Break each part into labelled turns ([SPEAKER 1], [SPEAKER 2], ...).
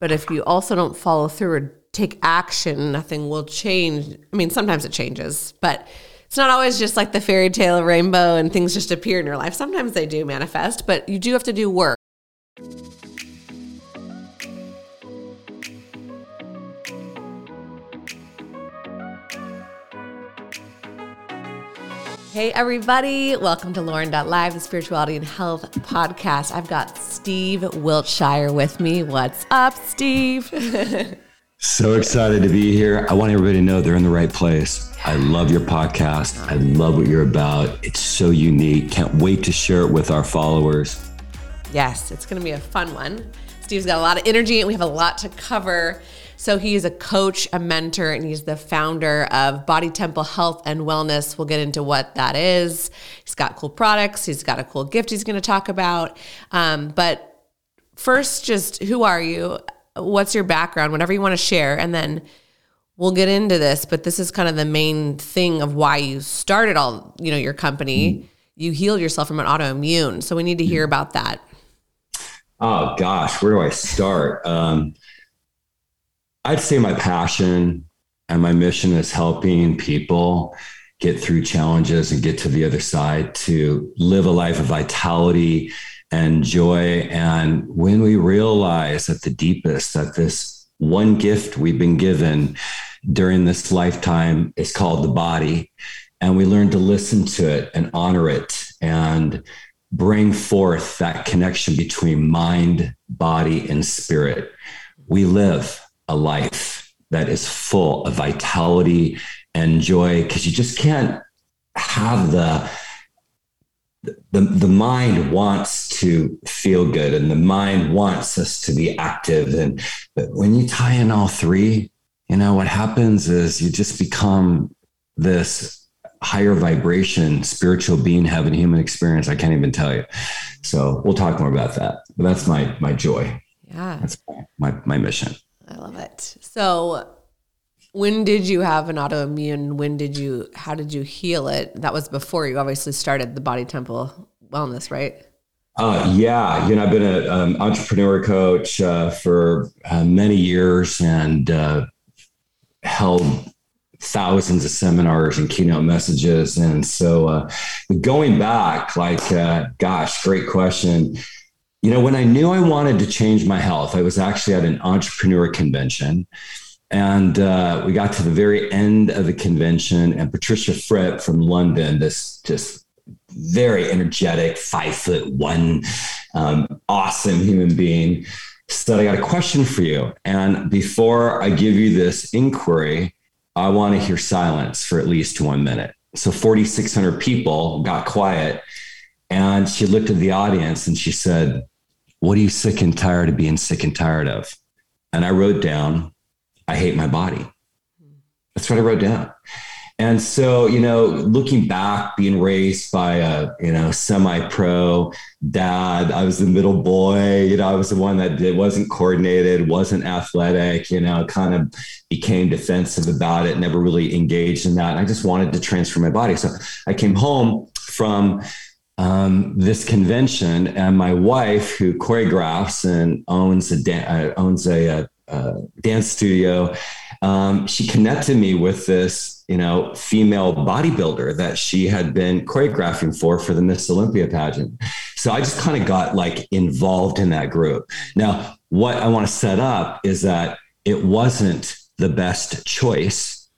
[SPEAKER 1] But if you also don't follow through or take action, nothing will change. I mean, sometimes it changes, but it's not always just like the fairy tale rainbow and things just appear in your life. Sometimes they do manifest, but you do have to do work. Hey, everybody. Welcome to Lauren.live, the spirituality and health podcast. I've got Steve Wiltshire with me. What's up, Steve?
[SPEAKER 2] so excited to be here. I want everybody to know they're in the right place. I love your podcast. I love what you're about. It's so unique. Can't wait to share it with our followers.
[SPEAKER 1] Yes, it's going to be a fun one. Steve's got a lot of energy and we have a lot to cover. So he's a coach, a mentor, and he's the founder of Body Temple Health and Wellness. We'll get into what that is. He's got cool products. He's got a cool gift he's going to talk about. Um, but first, just who are you? What's your background? Whatever you want to share, and then we'll get into this. But this is kind of the main thing of why you started all you know your company. Mm. You healed yourself from an autoimmune, so we need to hear about that.
[SPEAKER 2] Oh gosh, where do I start? Um, I'd say my passion and my mission is helping people get through challenges and get to the other side to live a life of vitality and joy. And when we realize at the deepest that this one gift we've been given during this lifetime is called the body, and we learn to listen to it and honor it and bring forth that connection between mind, body, and spirit, we live a life that is full of vitality and joy because you just can't have the the, the mind wants to feel good and the mind wants us to be active. And but when you tie in all three you know what happens is you just become this higher vibration spiritual being having human experience. I can't even tell you. So we'll talk more about that. But that's my my joy.
[SPEAKER 1] Yeah.
[SPEAKER 2] That's my my mission
[SPEAKER 1] I love it. So, when did you have an autoimmune? When did you, how did you heal it? That was before you obviously started the Body Temple Wellness, right?
[SPEAKER 2] Uh, yeah, you know, I've been an um, entrepreneur coach uh, for uh, many years and uh, held thousands of seminars and keynote messages. And so, uh, going back, like, uh, gosh, great question you know, when I knew I wanted to change my health, I was actually at an entrepreneur convention. And uh, we got to the very end of the convention, and Patricia Fripp from London, this just very energetic, five foot one, um, awesome human being, said, I got a question for you. And before I give you this inquiry, I want to hear silence for at least one minute. So 4,600 people got quiet. And she looked at the audience and she said, what are you sick and tired of being sick and tired of? And I wrote down, I hate my body. That's what I wrote down. And so, you know, looking back, being raised by a, you know, semi-pro dad, I was the middle boy, you know, I was the one that wasn't coordinated, wasn't athletic, you know, kind of became defensive about it, never really engaged in that. And I just wanted to transform my body. So I came home from um, this convention, and my wife, who choreographs and owns a uh, owns a, a, a, dance studio, um, she connected me with this, you know, female bodybuilder that she had been choreographing for for the Miss Olympia pageant. So I just kind of got like involved in that group. Now, what I want to set up is that it wasn't the best choice,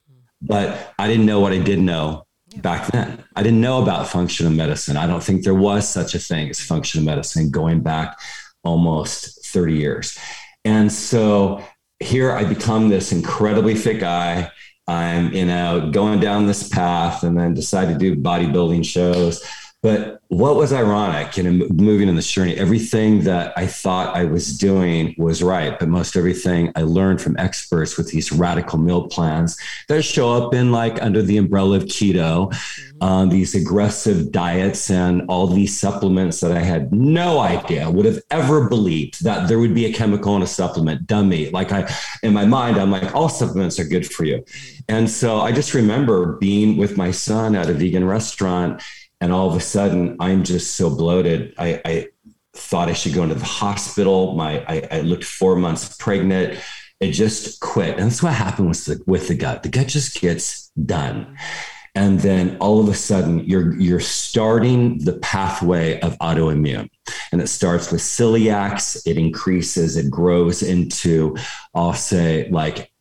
[SPEAKER 2] but I didn't know what I did know back then. I didn't know about functional medicine. I don't think there was such a thing as functional medicine going back almost 30 years. And so here I become this incredibly fit guy. I'm, you know, going down this path and then decide to do bodybuilding shows. But what was ironic, know, moving in this journey, everything that I thought I was doing was right, but most everything I learned from experts with these radical meal plans that show up in like under the umbrella of keto, mm-hmm. um, these aggressive diets and all these supplements that I had no idea would have ever believed that there would be a chemical in a supplement. Dummy. Like I, in my mind, I'm like, all supplements are good for you. And so I just remember being with my son at a vegan restaurant and all of a sudden I'm just so bloated. I, I thought I should go into the hospital. My I, I looked four months pregnant. It just quit. And that's what happened with the with the gut. The gut just gets done. And then all of a sudden you're you're starting the pathway of autoimmune. And it starts with celiacs, it increases, it grows into, I'll say, like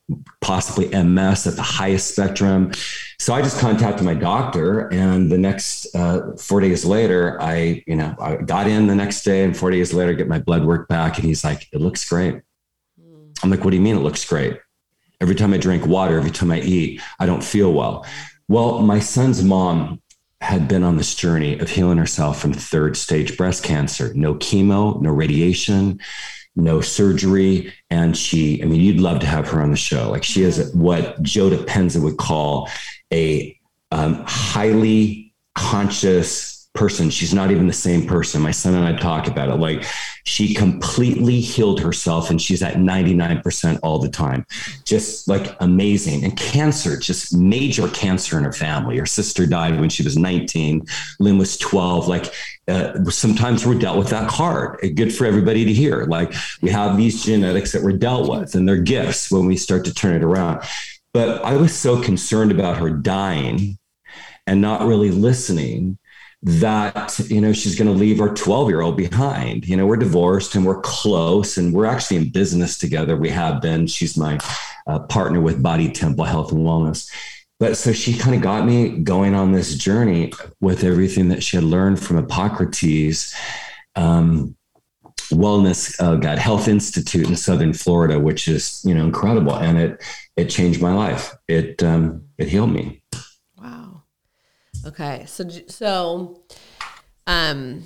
[SPEAKER 2] possibly MS at the highest spectrum. So I just contacted my doctor, and the next uh, four days later, I you know I got in the next day, and four days later, get my blood work back, and he's like, "It looks great." Hmm. I'm like, "What do you mean it looks great?" Every time I drink water, every time I eat, I don't feel well. Well, my son's mom had been on this journey of healing herself from third stage breast cancer. No chemo, no radiation no surgery. And she, I mean, you'd love to have her on the show. Like she is what Joe Dispenza would call a um, highly conscious person. She's not even the same person. My son and I talk about it. Like she completely healed herself and she's at 99% all the time. Just like amazing. And cancer, just major cancer in her family. Her sister died when she was 19. Lynn was 12. Like uh, sometimes we're dealt with that hard. Good for everybody to hear. Like we have these genetics that we're dealt with and they're gifts when we start to turn it around. But I was so concerned about her dying and not really listening that you know she's going to leave our 12 year old behind. You know we're divorced and we're close and we're actually in business together. We have been. She's my uh, partner with body temple health and wellness. But so she kind of got me going on this journey with everything that she had learned from hippocrates um, wellness uh, got health institute in southern florida which is you know incredible. And it it changed my life. It um, it healed me
[SPEAKER 1] Okay, so so, um,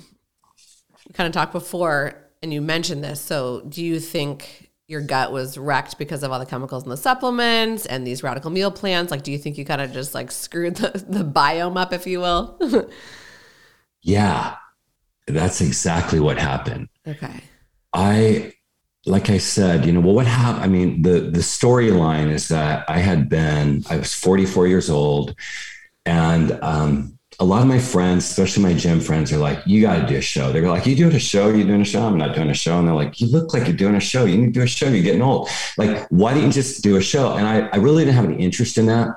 [SPEAKER 1] we kind of talked before, and you mentioned this. So, do you think your gut was wrecked because of all the chemicals in the supplements and these radical meal plans? Like, do you think you kind of just like screwed the, the biome up, if you will?
[SPEAKER 2] yeah, that's exactly what happened.
[SPEAKER 1] Okay.
[SPEAKER 2] I, like I said, you know, well, what happened? I mean, the the storyline is that I had been, I was 44 years old. And um, a lot of my friends, especially my gym friends, are like, "You got to do a show." They're like, "You doing a show? You doing a show?" I'm not doing a show, and they're like, "You look like you're doing a show. You need to do a show. You're getting old. Like, why didn't you just do a show?" And I, I really didn't have any interest in that,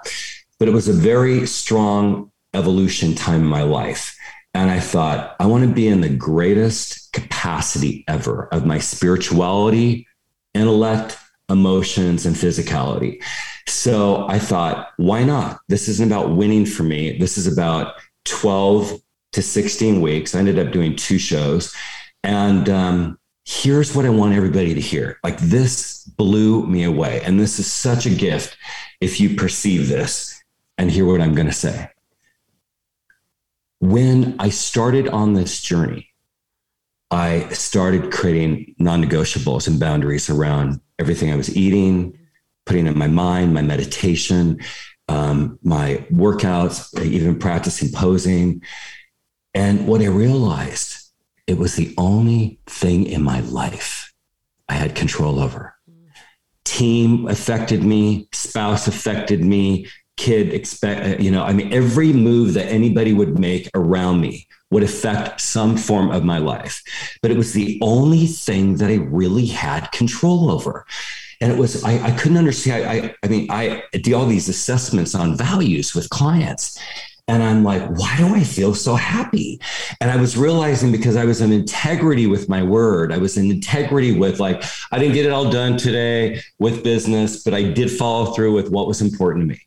[SPEAKER 2] but it was a very strong evolution time in my life, and I thought I want to be in the greatest capacity ever of my spirituality, intellect, emotions, and physicality. So I thought, why not? This isn't about winning for me. This is about 12 to 16 weeks. I ended up doing two shows. And um, here's what I want everybody to hear. Like this blew me away. And this is such a gift if you perceive this and hear what I'm going to say. When I started on this journey, I started creating non negotiables and boundaries around everything I was eating, putting in my mind, my meditation, um, my workouts, even practicing posing. And what I realized, it was the only thing in my life I had control over. Team affected me, spouse affected me, kid expect, you know, I mean, every move that anybody would make around me would affect some form of my life. But it was the only thing that I really had control over and it was I, I couldn't understand. I, I, I mean, I do all these assessments on values with clients, and I'm like, why do I feel so happy? And I was realizing because I was in integrity with my word. I was in integrity with like, I didn't get it all done today with business, but I did follow through with what was important to me.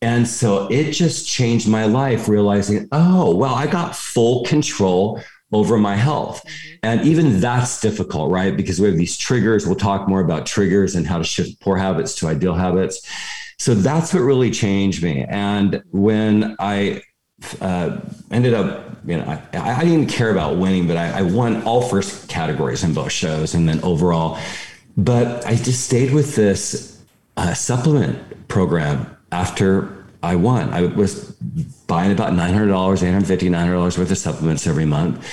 [SPEAKER 2] And so it just changed my life, realizing, oh, well, I got full control over my health. Mm-hmm. And even that's difficult, right? Because we have these triggers. We'll talk more about triggers and how to shift poor habits to ideal habits. So that's what really changed me. And when I uh, ended up, you know, I, I, didn't even care about winning, but I, I won all first categories in both shows and then overall. But I just stayed with this uh, supplement program after I won. I was buying about $900, $850, $900 worth of supplements every month.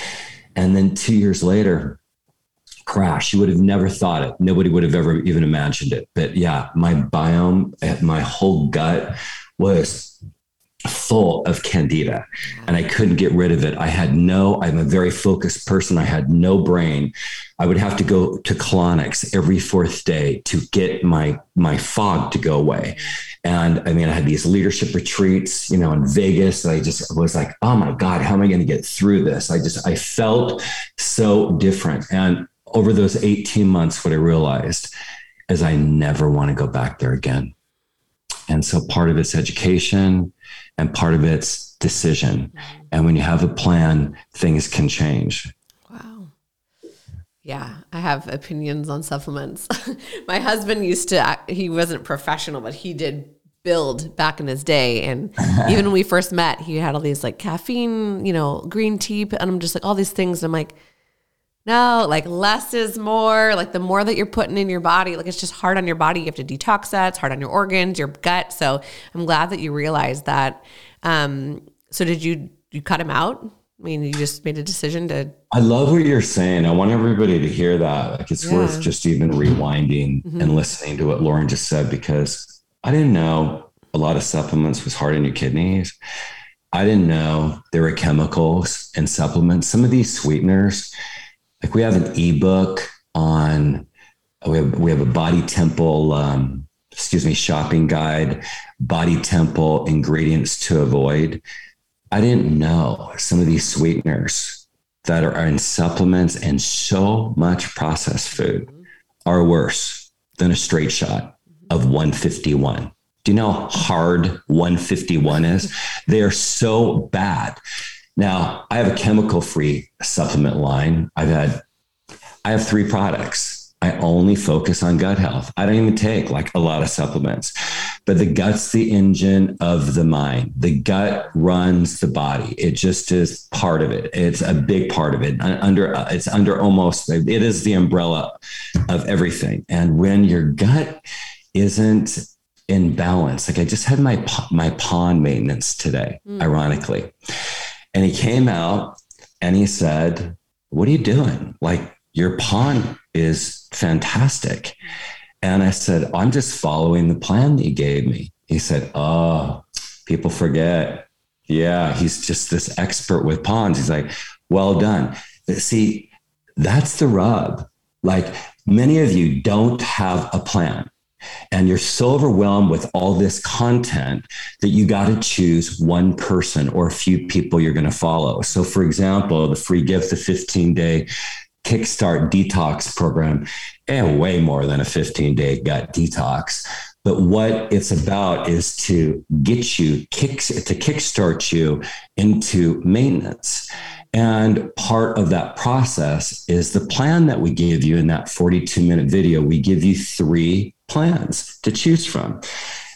[SPEAKER 2] And then two years later, crash. You would have never thought it. Nobody would have ever even imagined it. But yeah, my biome, my whole gut was full of candida and I couldn't get rid of it. I had no, I'm a very focused person. I had no brain. I would have to go to colonics every fourth day to get my my fog to go away. And I mean, I had these leadership retreats, you know, in Vegas. I just was like, oh my God, how am I going to get through this? I just I felt so different. And over those 18 months, what I realized is I never want to go back there again. And so part of it's education and part of it's decision. Mm-hmm. And when you have a plan, things can change.
[SPEAKER 1] Wow. Yeah, I have opinions on supplements. My husband used to, he wasn't professional, but he did build back in his day. And even when we first met, he had all these like caffeine, you know, green tea. And I'm just like, all these things. I'm like, no, like less is more. Like the more that you're putting in your body, like it's just hard on your body. You have to detox that. It's hard on your organs, your gut. So I'm glad that you realized that. Um, so did you you cut him out? I mean, you just made a decision to.
[SPEAKER 2] I love what you're saying. I want everybody to hear that. Like it's yeah. worth just even rewinding mm-hmm. and listening to what Lauren just said because I didn't know a lot of supplements was hard on your kidneys. I didn't know there were chemicals in supplements. Some of these sweeteners like we have an ebook on we have we have a body temple um, excuse me shopping guide body temple ingredients to avoid. I didn't know some of these sweeteners that are in supplements and so much processed food are worse than a straight shot of 151 do you know how hard 151 is? They are so bad now, I have a chemical free supplement line. I've had, I have three products. I only focus on gut health. I don't even take like a lot of supplements, but the gut's the engine of the mind. The gut runs the body. It just is part of it. It's a big part of it. Under it's under almost it is the umbrella of everything. And when your gut isn't in balance, like I just had my my pond maintenance today, mm. ironically and he came out and he said, What are you doing? Like, your pawn is fantastic. And I said, I'm just following the plan that you gave me. He said, Oh, people forget. Yeah, he's just this expert with pawns. He's like, Well done. See, that's the rub. Like, many of you don't have a plan. And you're so overwhelmed with all this content that you got to choose one person or a few people you're going to follow. So, for example, the free gift, the 15 day kickstart detox program, and way more than a 15 day gut detox. But what it's about is to get you kicks to kickstart you into maintenance. And part of that process is the plan that we give you in that 42 minute video. We give you three plans to choose from.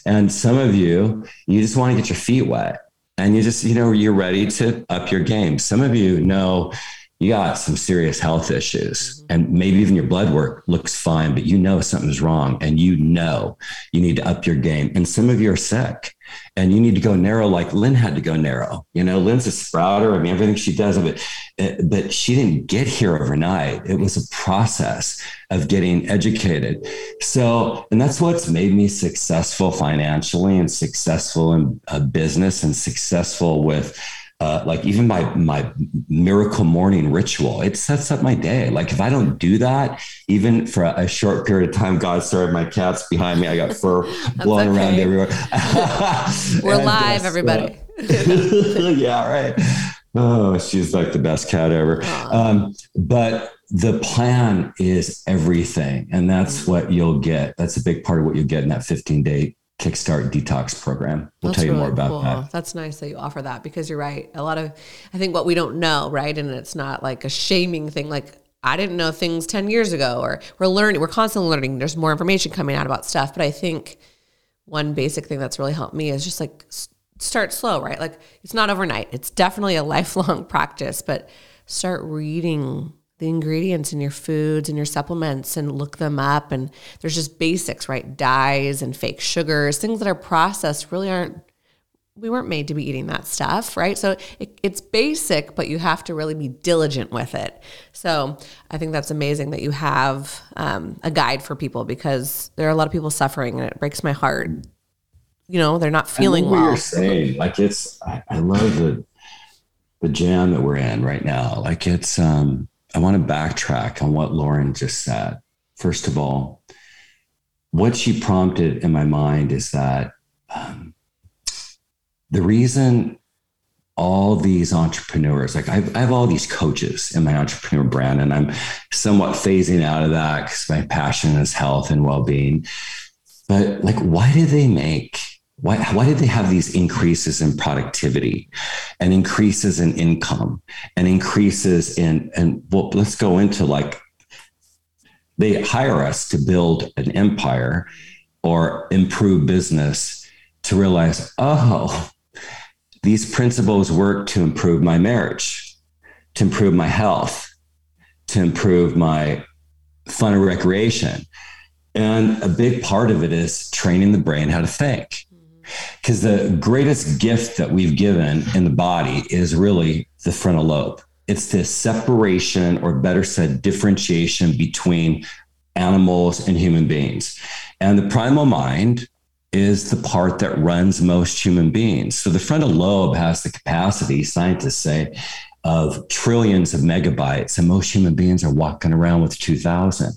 [SPEAKER 2] And some of you, you just want to get your feet wet and you just, you know, you're ready to up your game. Some of you know you got some serious health issues mm-hmm. and maybe even your blood work looks fine, but you know something's wrong and you know you need to up your game. And some of you are sick and you need to go narrow like Lynn had to go narrow. You know, Lynn's a sprouter. I mean, everything she does, but, eh, but she didn't get here overnight. It was a process of getting educated. So, and that's what's made me successful financially and successful in a business and successful with uh, like even my my miracle morning ritual it sets up my day. Like if i don't do that even for a, a short period of time god sorry my cat's behind me. I got fur blowing okay. around everywhere.
[SPEAKER 1] We're and live everybody.
[SPEAKER 2] Yeah right. Oh she's like the best cat ever. Um, but the plan is everything and that's mm-hmm. what you'll get. That's a big part of what you get in that 15 day Kickstart Detox program. We'll That's tell you really more about cool. that.
[SPEAKER 1] That's nice that you offer that because you're right. A lot of, I think what we don't know, right? And it's not like a shaming thing. Like, I didn't know things 10 years ago, or we're learning, we're constantly learning. There's more information coming out about stuff. But I think one basic thing that's really helped me is just like start slow, right? Like, it's not overnight, it's definitely a lifelong practice, but start reading the ingredients in your foods and your supplements and look them up. And there's just basics, right? Dyes and fake sugars, things that are processed really aren't, we weren't made to be eating that stuff, right? So it, it's basic, but you have to really be diligent with it. So I think that's amazing that you have um, a guide for people because there are a lot of people suffering and it breaks my heart. you know they're not feeling
[SPEAKER 2] I
[SPEAKER 1] well.
[SPEAKER 2] You're saying, like it's, I, I love the the jam that we're in right now. Like it's, um, I want to backtrack on what Lauren just said. First of all, what she prompted in my mind is that um, the reason all these entrepreneurs, like I've, I have all these coaches in my entrepreneur brand, and I'm somewhat phasing out of that because my passion is health and well being. But like, why do they make why, why did they have these increases in productivity and increases in income and increases in and well let's go into like they hire us to build an empire or improve business to realize oh these principles work to improve my marriage to improve my health to improve my fun and recreation. And a big part of it is training the brain how to think because the greatest gift that we've given in the body is really the frontal lobe. It's the separation, or better said, differentiation between animals and human beings. And the primal mind is the part that runs most human beings. So the frontal lobe has the capacity, scientists say, of trillions of megabytes, and most human beings are walking around with 2,000.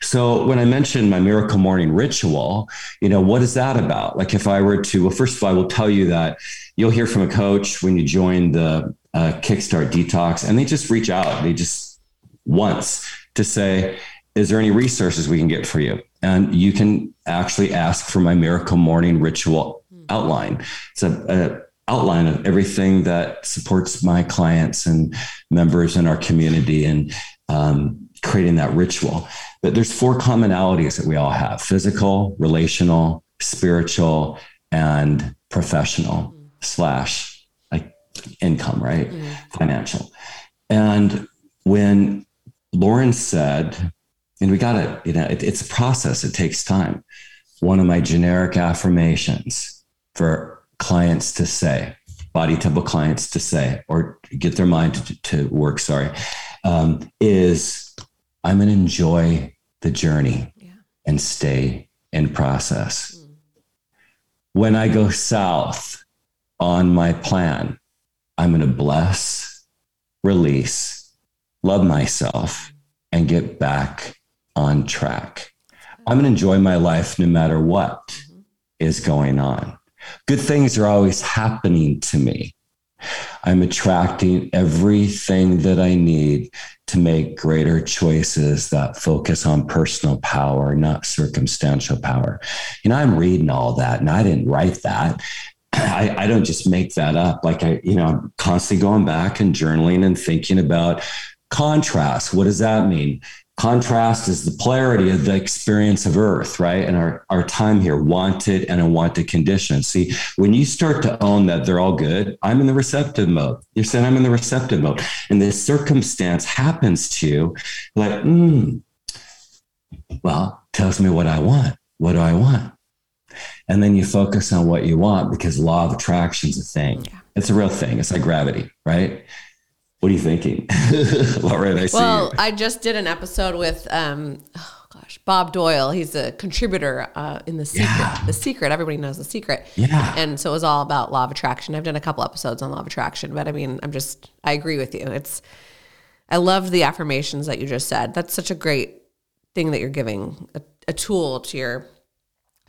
[SPEAKER 2] So when I mentioned my miracle morning ritual, you know, what is that about? Like if I were to, well, first of all, I will tell you that you'll hear from a coach when you join the uh, Kickstart Detox, and they just reach out. They just once to say, is there any resources we can get for you? And you can actually ask for my miracle morning ritual outline. It's a, a outline of everything that supports my clients and members in our community and um, creating that ritual. But there's four commonalities that we all have physical, relational, spiritual, and professional mm slash like income, right? mm Financial. And when Lauren said, and we got to, you know, it, it's a process, it takes time. One of my generic affirmations for clients to say, body temple clients to say, or get their mind to, to work, sorry, um, is I'm going to enjoy the journey yeah. and stay in process. Mm. When I go south on my plan, I'm going to bless, release, love myself, and get back on track. I'm going to enjoy my life no matter what mm-hmm. is going on. Good things are always happening to me. I'm attracting everything that I need to make greater choices that focus on personal power, not circumstantial power. You know, I'm reading all that and I didn't write that. I, I don't just make that up. Like I, you know, I'm constantly going back and journaling and thinking about contrast. What does that mean? Contrast is the polarity of the experience of Earth, right? And our, our time here, wanted and unwanted conditions. See, when you start to own that they're all good, I'm in the receptive mode. You're saying I'm in the receptive mode. And this circumstance happens to you, like, hmm, well, tells me what I want. What do I want? And then you focus on what you want because law of attraction is a thing. Yeah. It's a real thing. It's like gravity, right? What are you thinking?
[SPEAKER 1] All right, I see. Well, I just did an episode with um, oh gosh, Bob Doyle. He's a contributor uh, in the secret. Yeah. The secret. Everybody knows the secret.
[SPEAKER 2] Yeah.
[SPEAKER 1] And so it was all about law of attraction. I've done a couple episodes on law of attraction, but I mean, I'm just I agree with you. It's I love the affirmations that you just said. That's such a great thing that you're giving a, a tool to your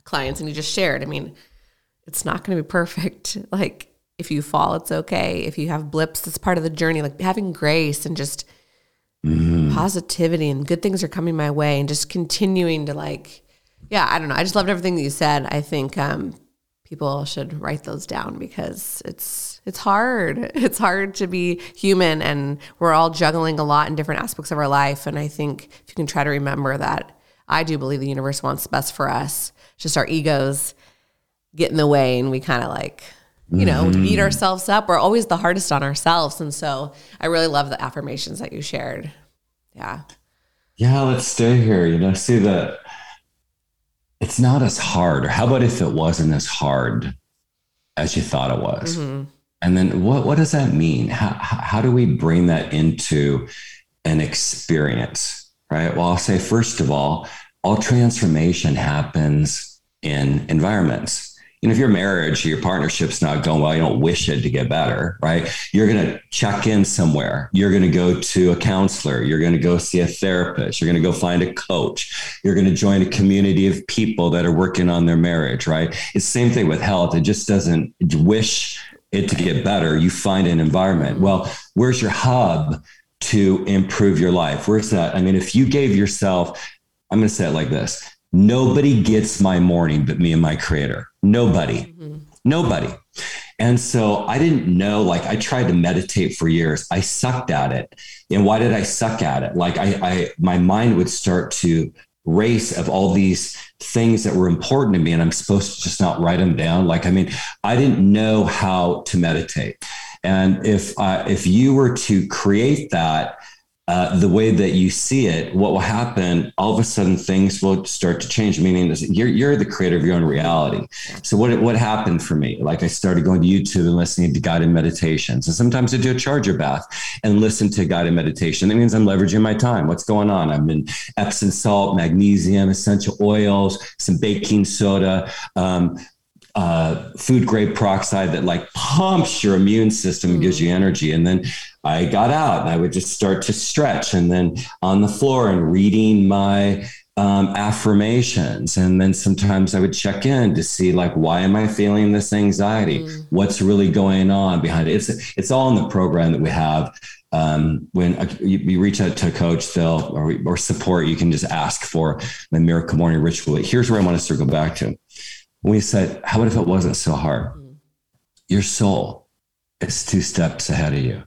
[SPEAKER 1] clients, and you just shared. I mean, it's not going to be perfect. Like if you fall, it's okay. If you have blips, it's part of the journey. Like having grace and just mm. positivity and good things are coming my way and just continuing to like, yeah, I don't know. I just loved everything that you said. I think um, people should write those down because it's it's hard. It's hard to be human and we're all juggling a lot in different aspects of our life. And I think if you can try to remember that I do believe the universe wants the best for us. Just our egos get in the way and we kind of like you know, mm-hmm. beat ourselves up. We're always the hardest on ourselves. And so I really love the affirmations that you shared. Yeah.
[SPEAKER 2] Yeah, let's stay here. You know, see that it's not as hard. Or how about if it wasn't as hard as you thought it was? Mm-hmm. And then what, what does that mean? How, how do we bring that into an experience? Right. Well, I'll say, first of all, all transformation happens in environments you know, if your marriage or your partnership's not going well, you don't wish it to get better, right? You're going to check in somewhere. You're going to go to a counselor. You're going to go see a therapist. You're going to go find a coach. You're going to join a community of people that are working on their marriage, right? It's the same thing with health. It just doesn't wish it to get better. You find an environment. Well, where's your hub to improve your life? Where's that? I mean, if you gave yourself, I'm going to say it like this Nobody gets my morning but me and my creator. Nobody. Mm-hmm. Nobody. And so I didn't know, like I tried to meditate for years. I sucked at it. And why did I suck at it? Like I, I my mind would start to race of all these things that were important to me and I'm supposed to just not write them down. Like, I mean, I didn't know how to meditate. And if uh, if you were to create that uh, the way that you see it, what will happen? All of a sudden, things will start to change. Meaning, you're you're the creator of your own reality. So what what happened for me? Like I started going to YouTube and listening to guided meditations, and sometimes I do a charger bath and listen to guided meditation. That means I'm leveraging my time. What's going on? I'm in Epsom salt, magnesium, essential oils, some baking soda. Um, uh, food grade peroxide that like pumps your immune system and gives you energy. And then I got out and I would just start to stretch and then on the floor and reading my um, affirmations. And then sometimes I would check in to see like, why am I feeling this anxiety? Mm. What's really going on behind it? It's, it's all in the program that we have. Um, when a, you, you, reach out to a coach, Phil, or, or support, you can just ask for the miracle morning ritual. But Here's where I want to circle back to we said, how about if it wasn't so hard? Mm. Your soul is two steps ahead of you.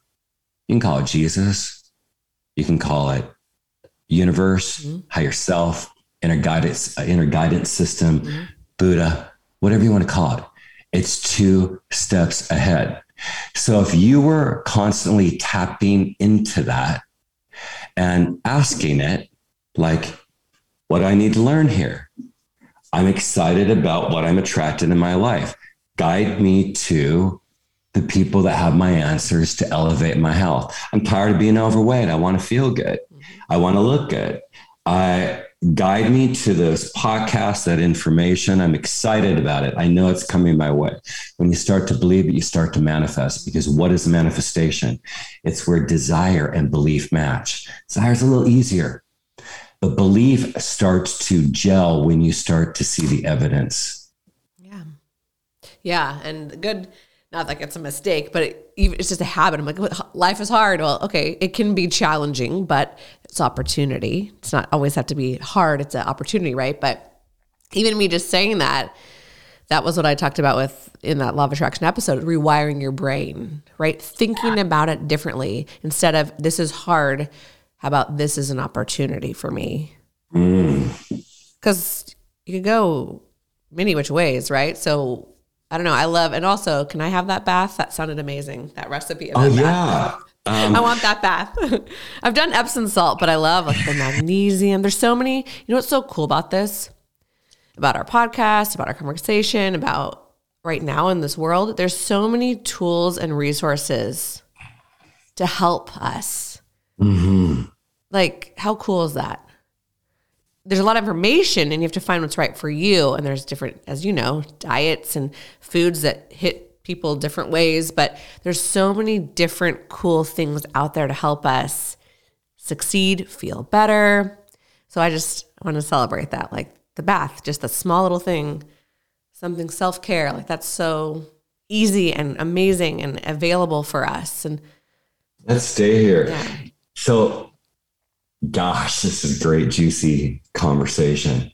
[SPEAKER 2] You can call it Jesus. You can call it universe, mm-hmm. higher self, inner guidance, uh, inner guidance system, mm-hmm. Buddha, whatever you want to call it. It's two steps ahead. So if you were constantly tapping into that and asking it, like, what do I need to learn here? I'm excited about what I'm attracted in my life. Guide me to the people that have my answers to elevate my health. I'm tired of being overweight. I want to feel good. Mm-hmm. I want to look good. I guide me to those podcasts, that information. I'm excited about it. I know it's coming my way. When you start to believe it, you start to manifest because what is manifestation? It's where desire and belief match. Desire is a little easier but belief starts to gel when you start to see the evidence.
[SPEAKER 1] Yeah. Yeah. And good, not like it's a mistake, but it, it's just a habit. I'm like, life is hard. Well, okay, it can be challenging, but it's opportunity. It's not always have to be hard. It's an opportunity, right? But even me just saying that, that was what I talked about with in that law of attraction episode, rewiring your brain, right? Thinking about it differently instead of this is hard how about this is an opportunity for me? Because mm. you could go many which ways, right? So I don't know. I love, and also, can I have that bath? That sounded amazing. That recipe. Of
[SPEAKER 2] oh,
[SPEAKER 1] that
[SPEAKER 2] yeah.
[SPEAKER 1] Um, I want that bath. I've done Epsom salt, but I love like the magnesium. There's so many. You know what's so cool about this? About our podcast, about our conversation, about right now in this world. There's so many tools and resources to help us Mm-hmm. Like, how cool is that? There's a lot of information, and you have to find what's right for you. And there's different, as you know, diets and foods that hit people different ways. But there's so many different cool things out there to help us succeed, feel better. So I just want to celebrate that. Like the bath, just a small little thing, something self care. Like that's so easy and amazing and available for us. And
[SPEAKER 2] let's stay here. Yeah. So, gosh, this is great, juicy conversation.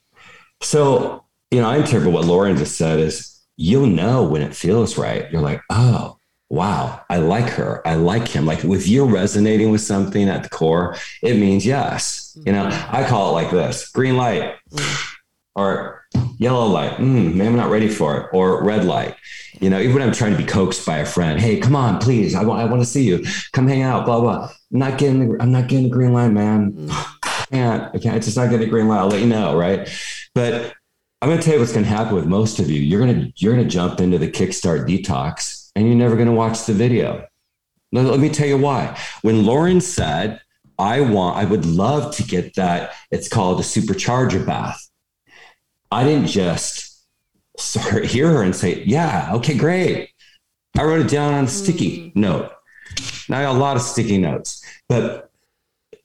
[SPEAKER 2] So, you know, I interpret what Lauren just said is you'll know when it feels right. You're like, oh, wow, I like her. I like him. Like if you're resonating with something at the core, it means yes. You know, mm-hmm. I call it like this green light mm-hmm. or yellow light. Mm, maybe I'm not ready for it. Or red light. You know, even when I'm trying to be coaxed by a friend, hey, come on, please. I want, I want to see you. Come hang out, blah, blah. I'm not getting the, I'm not getting the green light, man. I can't, I can't, it's just not getting the green light. I'll let you know. Right. But I'm going to tell you what's going to happen with most of you. You're going to, you're going to jump into the kickstart detox and you're never going to watch the video. Let, let me tell you why. When Lauren said, I want, I would love to get that. It's called a supercharger bath. I didn't just hear her and say, Yeah, okay, great. I wrote it down on a sticky mm. note. Now I got a lot of sticky notes, but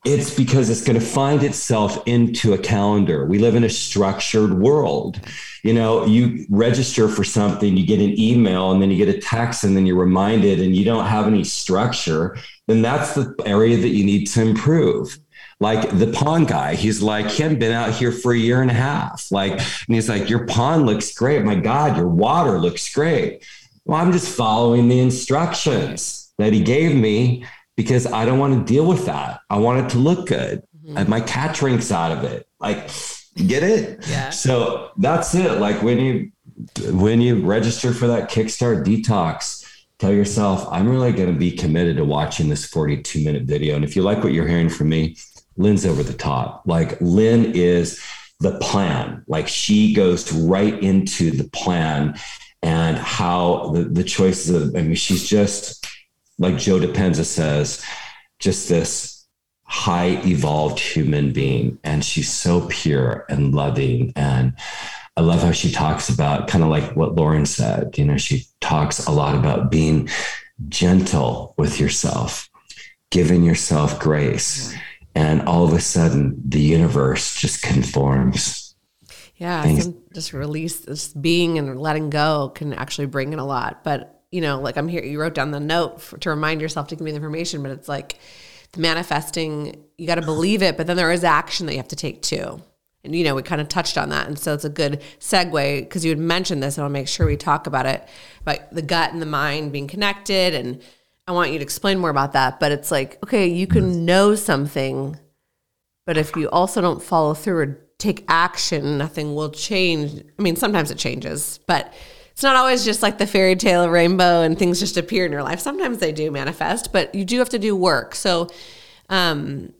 [SPEAKER 2] it's because it's going to find itself into a calendar. We live in a structured world. You know, you register for something, you get an email, and then you get a text, and then you're reminded, and you don't have any structure, then that's the area that you need to improve. Like the pond guy, he's like, he hadn't been out here for a year and a half. Like, and he's like, Your pond looks great. My God, your water looks great. Well, I'm just following the instructions that he gave me because I don't want to deal with that. I want it to look good. Mm-hmm. And my cat drinks out of it. Like, get it?
[SPEAKER 1] Yeah.
[SPEAKER 2] So that's it. Like when you when you register for that Kickstart detox, tell yourself, I'm really going to be committed to watching this 42 minute video. And if you like what you're hearing from me, Lynn's over the top. Like Lynn is the plan. Like she goes right into the plan and how the, the choices of, I mean, she's just like Joe Dispenza says, just this high evolved human being. And she's so pure and loving. And I love how she talks about kind of like what Lauren said. You know, she talks a lot about being gentle with yourself, giving yourself grace. And all of a sudden, the universe just conforms.
[SPEAKER 1] Yeah, just release this being and letting go can actually bring in a lot. But you know, like I'm here, you wrote down the note for, to remind yourself to give me the information, but it's like the manifesting, you got to believe it, but then there is action that you have to take too. And, you know, we kind of touched on that. And so it's a good segue because you had mentioned this, and I'll make sure we talk about it about the gut and the mind being connected. And I want you to explain more about that. But it's like, okay, you can know something, but if you also don't follow through or take action, nothing will change. I mean, sometimes it changes, but it's not always just like the fairy tale rainbow and things just appear in your life. Sometimes they do manifest, but you do have to do work. So, um,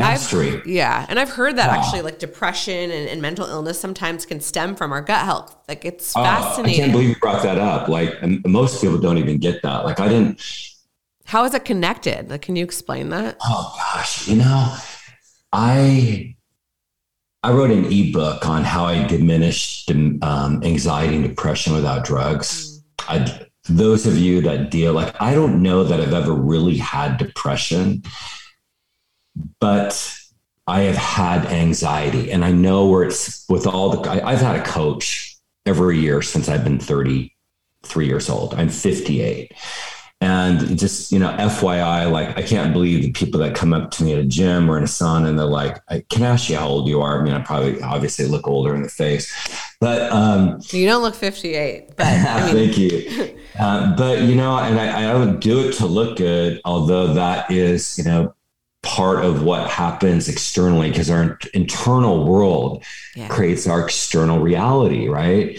[SPEAKER 2] mastery.
[SPEAKER 1] I've, yeah. And I've heard that wow. actually like depression and, and, mental illness sometimes can stem from our gut health. Like it's uh, fascinating.
[SPEAKER 2] I can't believe you brought that up. Like most people don't even get that. Like I didn't.
[SPEAKER 1] How is it connected? Like, can you explain that?
[SPEAKER 2] Oh gosh, you know, I I wrote an ebook on how I diminished um, anxiety and depression without drugs. I, those of you that deal, like, I don't know that I've ever really had depression, but I have had anxiety. And I know where it's with all the, I, I've had a coach every year since I've been 33 years old. I'm 58. And just, you know, FYI, like, I can't believe the people that come up to me at a gym or in a sauna and they're like, I can ask you how old you are. I mean, I probably obviously look older in the face, but. um
[SPEAKER 1] You don't look 58, but. I
[SPEAKER 2] mean. Thank you. Uh, but, you know, and I, I don't do it to look good, although that is, you know, part of what happens externally because our internal world yeah. creates our external reality, right?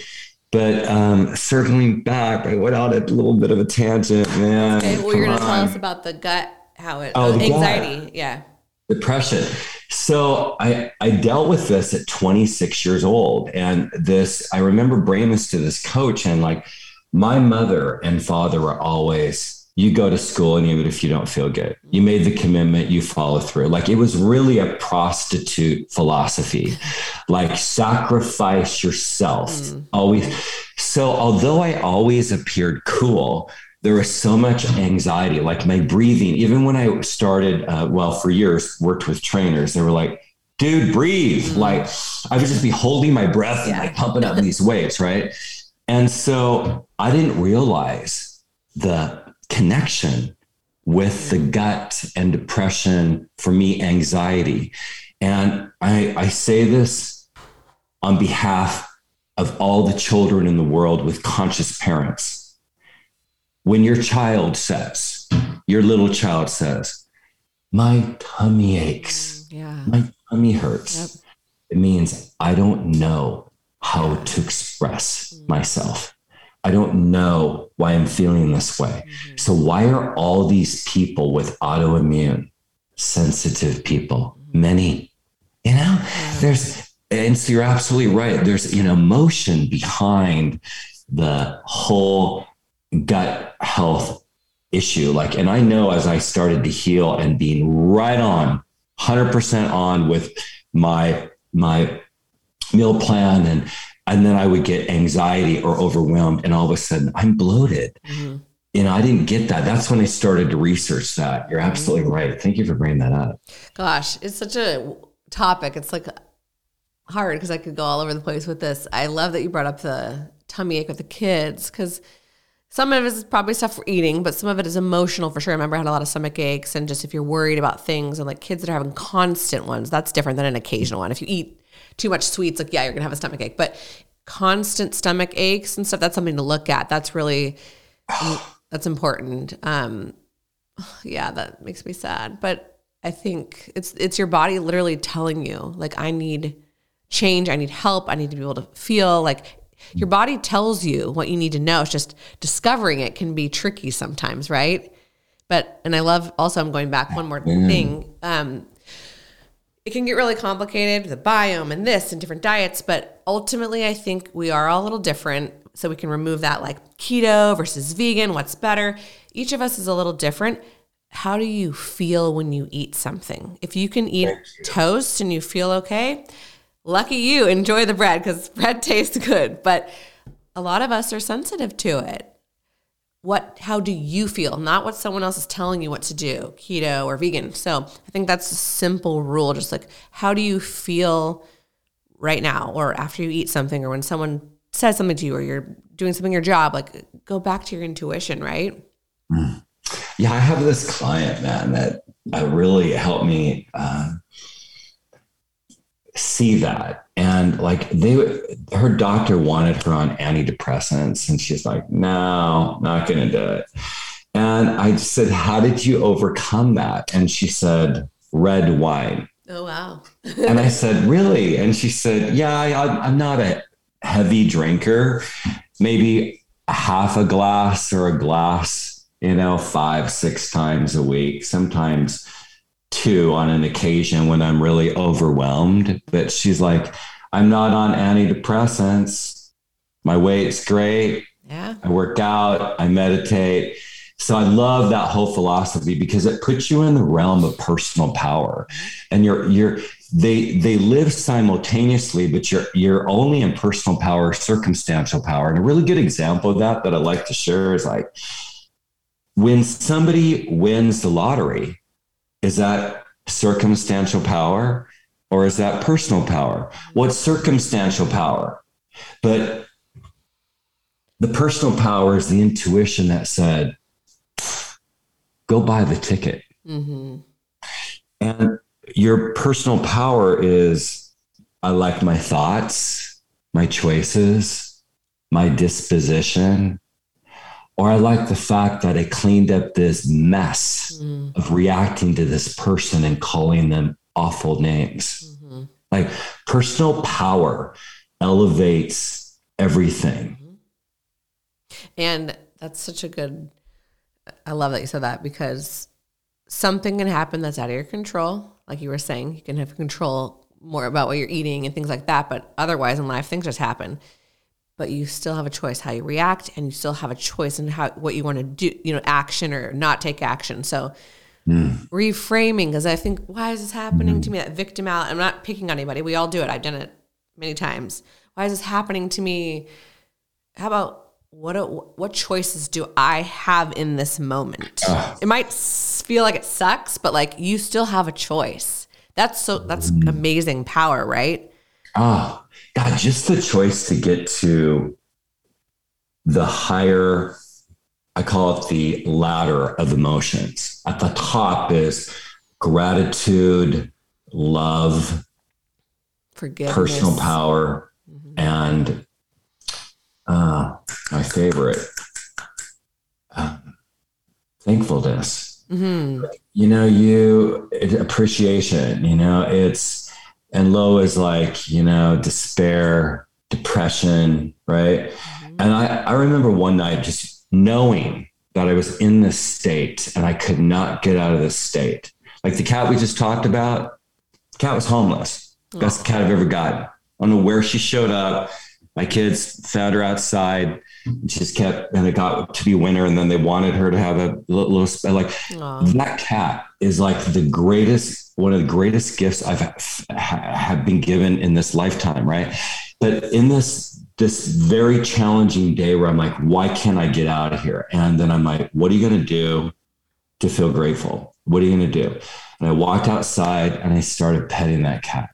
[SPEAKER 2] But um, circling back, I went out a little bit of a tangent, man.
[SPEAKER 1] Okay, well, you're going to tell us about the gut, how it, oh, uh, anxiety, gut. yeah.
[SPEAKER 2] Depression. So I, I dealt with this at 26 years old. And this, I remember bringing this to this coach, and like my mother and father were always you go to school and even if you don't feel good you made the commitment you follow through like it was really a prostitute philosophy like sacrifice yourself mm. always so although i always appeared cool there was so much anxiety like my breathing even when i started uh, well for years worked with trainers they were like dude breathe mm. like i would just be holding my breath yeah. and like pumping up these waves right and so i didn't realize the connection with the gut and depression, for me, anxiety. And I, I say this on behalf of all the children in the world with conscious parents. When your child says, your little child says, my tummy aches, yeah. my tummy hurts, yep. it means I don't know how to express mm. myself. I don't know why I'm feeling this way. Mm-hmm. So, why are all these people with autoimmune sensitive people? Mm-hmm. Many, you know, yeah. there's, and so you're absolutely right. There's an emotion behind the whole gut health issue. Like, and I know as I started to heal and being right on, 100% on with my, my meal plan and And then I would get anxiety or overwhelmed. And all of a sudden I'm bloated. Mm-hmm. And I didn't get that. That's when I started to research that. You're absolutely mm-hmm. right. Thank you for bringing that up.
[SPEAKER 1] Gosh, it's such a topic. It's like hard because I could go all over the place with this. I love that you brought up the tummy ache with the kids because some of it is probably stuff for eating, but some of it is emotional for sure. I remember I had a lot of stomach aches, and just if you're worried about things and like kids that are having constant ones, that's different than an occasional one. If you eat too much sweets, like yeah, you're gonna have a stomach ache, but constant stomach aches and stuff, that's something to look at. That's really that's important. Um, yeah, that makes me sad, but I think it's it's your body literally telling you like I need change, I need help, I need to be able to feel like your body tells you what you need to know. It's just discovering it can be tricky sometimes, right? But and I love also I'm going back one more thing. Um, it can get really complicated the biome and this and different diets, but ultimately I think we are all a little different. So we can remove that like keto versus vegan, what's better. Each of us is a little different. How do you feel when you eat something? If you can eat toast and you feel okay, lucky you enjoy the bread because bread tastes good but a lot of us are sensitive to it what how do you feel? Not what someone else is telling you what to do keto or vegan. So i think that's a simple rule just like how do you feel right now or after you eat something or when someone says something to you or you're doing something in your job like go back to your intuition right?
[SPEAKER 2] Mm. yeah i have this client man that really helped me uh, see that and like they her doctor wanted her on antidepressants and she's like no not gonna do it. And i said how did you overcome that? And she said red wine.
[SPEAKER 1] Oh wow.
[SPEAKER 2] And i said really? And she said yeah I, i'm not a heavy drinker. Maybe a half a glass or a glass you know five six times a week sometimes two on an occasion when I'm really overwhelmed. But she's like, I'm not on antidepressants. My weight's great.
[SPEAKER 1] Yeah.
[SPEAKER 2] I work out, I meditate. So I love that whole philosophy because it puts you in the realm of personal power. Mm-hmm. And you're you're they they live simultaneously, but you're you're only in personal power, circumstantial power. And a really good example of that that I like to share is like when somebody wins the lottery, is that circumstantial power or is that personal power? What's circumstantial power? But the personal power is the intuition that said, go buy the ticket. Mm-hmm. And your personal power is, I like my thoughts, my choices, my disposition, or I like the fact that I cleaned up this mess mm. of reacting to this person and calling them awful names. Mm-hmm. Like personal power elevates everything.
[SPEAKER 1] Mm-hmm. And that's such a good, I love that you said that because something can happen that's out of your control. Like you were saying, you can have control more about what you're eating and things like that. But otherwise in life, things just happen but you still have a choice how you react and you still have a choice in how what you want to do you know action or not take action so mm. reframing because i think why is this happening mm. to me that victim out i'm not picking on anybody we all do it i've done it many times why is this happening to me how about what what choices do i have in this moment uh. it might feel like it sucks but like you still have a choice that's so that's mm. amazing power right
[SPEAKER 2] ah God, just the choice to get to the higher, I call it the ladder of emotions. At the top is gratitude, love,
[SPEAKER 1] forgiveness,
[SPEAKER 2] personal power, mm-hmm. and uh, my favorite, uh, thankfulness. Mm-hmm. You know, you appreciation. You know, it's and low is like you know despair depression right? Mm-hmm. and I, I remember one night just knowing that i was in this state and i could not get out of this state. Like the cat we just talked about cat was homeless. Best cat i've ever gotten. I don't know where she showed up my kids found her outside just kept and it got to be winter and then they wanted her to have a little, little like Aww. that cat is like the greatest one of the greatest gifts i've have been given in this lifetime right but in this this very challenging day where I'm like, why can't I get out of here? And then I'm like, what are you going to do to feel grateful? What are you going to do? And I walked outside and I started petting that cat.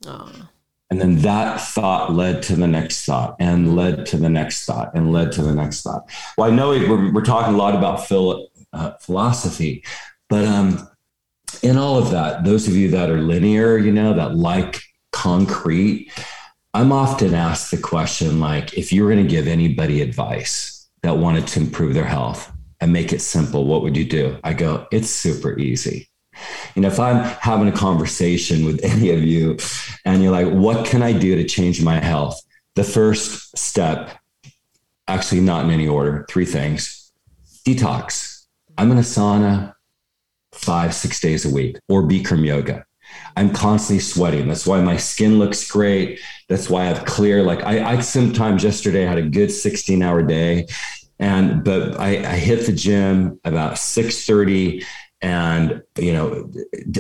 [SPEAKER 2] And then that thought led to the next thought and led to the next thought and led to the next thought. Well, I know we're, we're talking a lot about phil, uh, philosophy, but um, in all of that, those of you that are linear, you know, that like concrete, I'm often asked the question like, if you were going to give anybody advice that wanted to improve their health and make it simple, what would you do? I go, it's super easy. You know, if I'm having a conversation with any of you and you're like, what can I do to change my health? The first step, actually, not in any order, three things detox. I'm in a sauna five, six days a week, or Bikram yoga. I'm constantly sweating. That's why my skin looks great. That's why I have clear. Like I, I sometimes yesterday had a good 16 hour day, and but I, I hit the gym about 6:30 and you know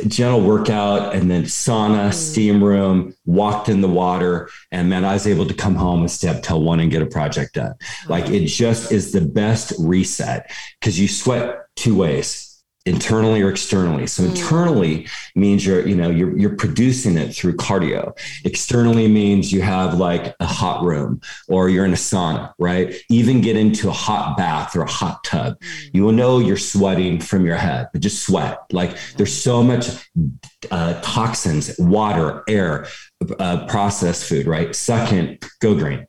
[SPEAKER 2] gentle workout and then sauna mm. steam room walked in the water. And man i was able to come home and stay up till one and get a project done. Like it just is the best reset because you sweat two ways internally or externally. So mm. internally means you're, you know, you're you're producing it through cardio. Externally means you have like a hot room or you're in a sauna, right? Even get into a hot bath or a hot tub. Mm. You will know you're sweating from your head, but just sweat. Like there's so much uh, toxins, water, air, uh, processed food, right? Second, go green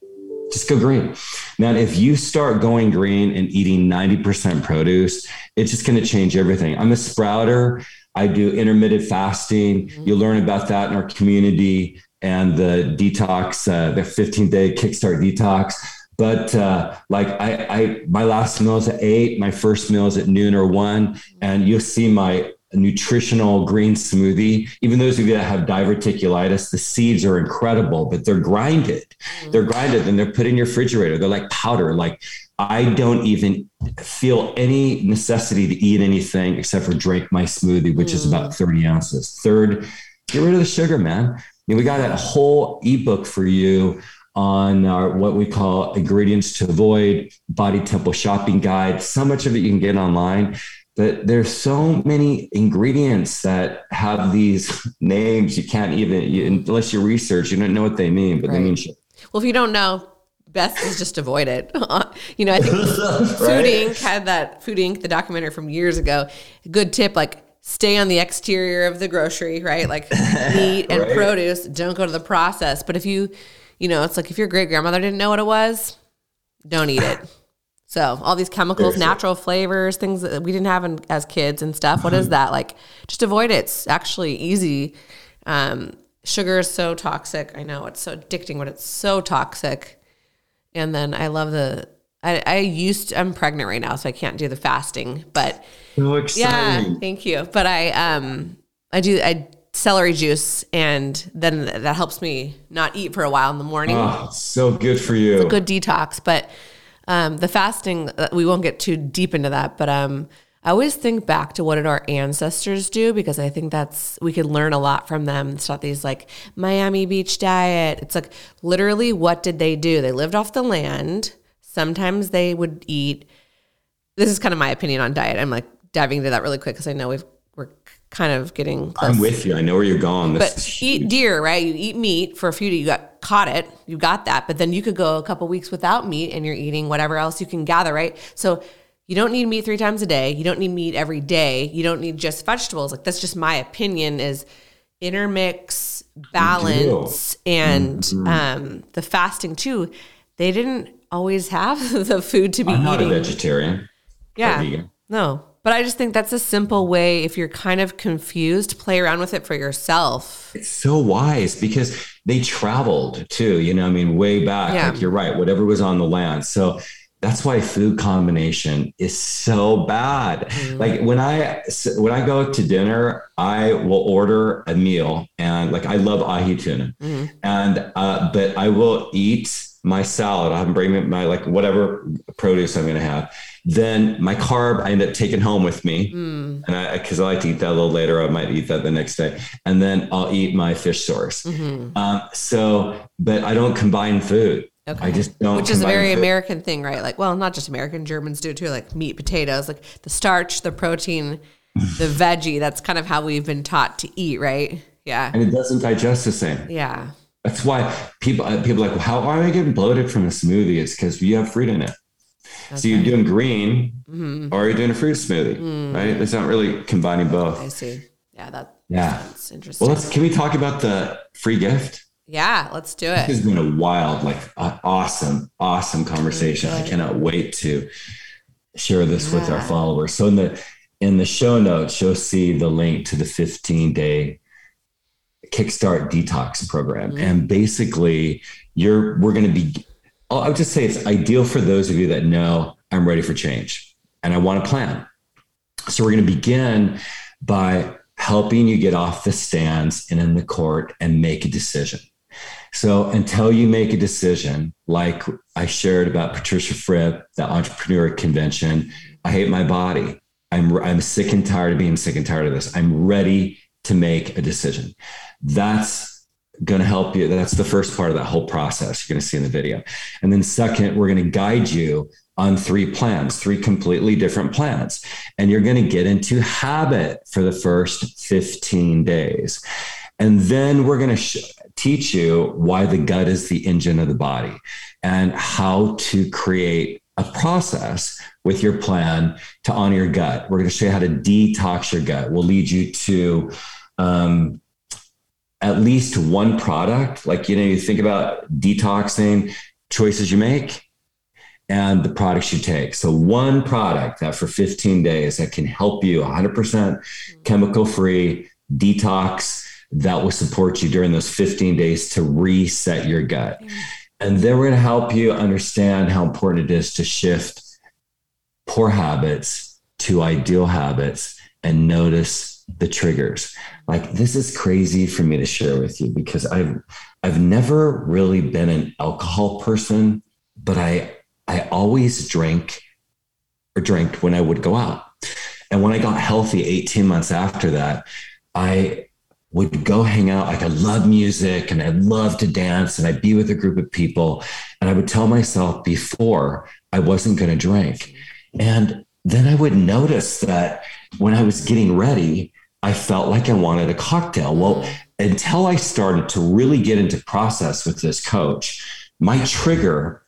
[SPEAKER 2] just go green. Now, if you start going green and eating 90% produce, it's just going to change everything. I'm a sprouter. I do intermittent fasting. Mm-hmm. You learn about that in our community and the detox, uh, the 15 day kickstart detox. But uh, like I, I, my last meal is at eight. My first meal is at noon or one, and you'll see my nutritional green smoothie. Even those of you that have diverticulitis, the seeds are incredible, but they're grinded. Mm-hmm. They're grinded and they're put in your refrigerator. They're like powder. Like I don't even feel any necessity to eat anything except for drink my smoothie, which mm. is about mm. 30 ounces. Third, get rid of the sugar, man. I mean, we got that whole ebook for you on our what we call ingredients to avoid body temple shopping guide. So much of it you can get online but there's so many ingredients that have these names you can't even you, unless you research you don't know what they mean but right. they mean shit.
[SPEAKER 1] well if you don't know best is just avoid it you know i think food right? inc had that food inc the documentary from years ago good tip like stay on the exterior of the grocery right like meat and right? produce don't go to the process but if you you know it's like if your great grandmother didn't know what it was don't eat it so all these chemicals, natural flavors, things that we didn't have in, as kids and stuff. What is that? Like, just avoid it. It's actually easy. Um, sugar is so toxic. I know it's so addicting, but it's so toxic. And then I love the. I, I used. To, I'm pregnant right now, so I can't do the fasting. But
[SPEAKER 2] so exciting.
[SPEAKER 1] yeah, thank you. But I um I do I celery juice, and then that helps me not eat for a while in the morning.
[SPEAKER 2] Oh, so good for you.
[SPEAKER 1] It's a good detox, but um, the fasting, uh, we won't get too deep into that, but um, I always think back to what did our ancestors do because I think that's we could learn a lot from them. It's not these like Miami Beach diet. It's like literally what did they do? They lived off the land. Sometimes they would eat. This is kind of my opinion on diet. I'm like diving into that really quick because I know we've we're kind of getting close.
[SPEAKER 2] I'm with you. I know where you're going.
[SPEAKER 1] This but eat deer, right? You eat meat for a few days. You got caught it. You got that. But then you could go a couple weeks without meat and you're eating whatever else you can gather, right? So you don't need meat three times a day. You don't need meat every day. You don't need just vegetables. Like that's just my opinion is intermix, balance, and mm-hmm. um, the fasting too. They didn't always have the food to be
[SPEAKER 2] I'm
[SPEAKER 1] eating.
[SPEAKER 2] not a vegetarian.
[SPEAKER 1] Yeah. No, but I just think that's a simple way, if you're kind of confused, play around with it for yourself.
[SPEAKER 2] It's so wise because they traveled too, you know, I mean, way back. Yeah. Like you're right, whatever was on the land. So that's why food combination is so bad. Mm-hmm. Like when I when I go to dinner, I will order a meal and like I love ahi tuna, mm-hmm. and uh, but I will eat my salad. I'm bringing my like whatever produce I'm going to have. Then my carb I end up taking home with me, mm. and I because I like to eat that a little later. I might eat that the next day, and then I'll eat my fish source. Mm-hmm. Um, so, but I don't combine food. Okay. I just don't.
[SPEAKER 1] Which is a very American thing, right? Like, well, not just American, Germans do it too. Like meat, potatoes, like the starch, the protein, the veggie. That's kind of how we've been taught to eat, right? Yeah.
[SPEAKER 2] And it doesn't digest the same.
[SPEAKER 1] Yeah.
[SPEAKER 2] That's why people uh, people are like, well, how are I getting bloated from a smoothie? It's because you have fruit in it. Okay. So you're doing green, mm-hmm. or you're doing a fruit smoothie, mm. right? It's not really combining both.
[SPEAKER 1] I see. Yeah, that.
[SPEAKER 2] Yeah, That's interesting. Well, let's. Can we talk about the free gift?
[SPEAKER 1] Yeah, let's do it.
[SPEAKER 2] This has been a wild, like, uh, awesome, awesome conversation. I cannot wait to share this yeah. with our followers. So in the in the show notes, you'll see the link to the 15 day Kickstart detox program, mm-hmm. and basically, you're we're going to be. I would just say it's ideal for those of you that know I'm ready for change and I want a plan. So we're going to begin by helping you get off the stands and in the court and make a decision. So until you make a decision, like I shared about Patricia Fripp, the entrepreneur convention, I hate my body. I'm I'm sick and tired of being sick and tired of this. I'm ready to make a decision. That's going to help you. That's the first part of that whole process you're going to see in the video. And then second, we're going to guide you on three plans, three completely different plans. And you're going to get into habit for the first 15 days. And then we're going to sh- teach you why the gut is the engine of the body and how to create a process with your plan to honor your gut. We're going to show you how to detox your gut. We'll lead you to um, at least one product. Like, you know, you think about detoxing choices you make and the products you take. So, one product that for 15 days that can help you 100% chemical free detox that will support you during those 15 days to reset your gut. And then we're going to help you understand how important it is to shift poor habits to ideal habits and notice the triggers. Like this is crazy for me to share with you because I've I've never really been an alcohol person, but I I always drank or drank when I would go out. And when I got healthy 18 months after that, I would go hang out. Like I love music and I love to dance and I'd be with a group of people. And I would tell myself before I wasn't going to drink. And then I would notice that when I was getting ready, I felt like I wanted a cocktail. Well, until I started to really get into process with this coach, my trigger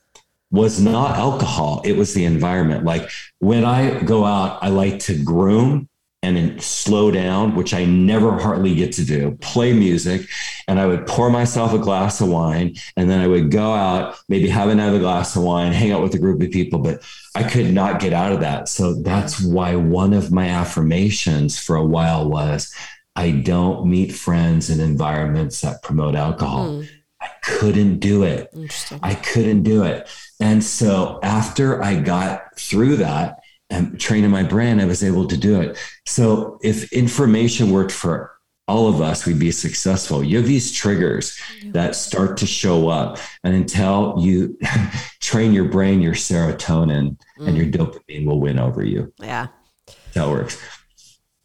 [SPEAKER 2] was not alcohol, it was the environment. Like when I go out, I like to groom and then slow down, which I never hardly get to do, play music. And I would pour myself a glass of wine and then I would go out, maybe have another glass of wine, hang out with a group of people. But I could not get out of that. So that's why one of my affirmations for a while was I don't meet friends in environments that promote alcohol. Mm. I couldn't do it. I couldn't do it. And so after I got through that, and training my brain, I was able to do it. So if information worked for all of us, we'd be successful. You have these triggers that start to show up. And until you train your brain, your serotonin mm. and your mm. dopamine will win over you.
[SPEAKER 1] Yeah.
[SPEAKER 2] That works.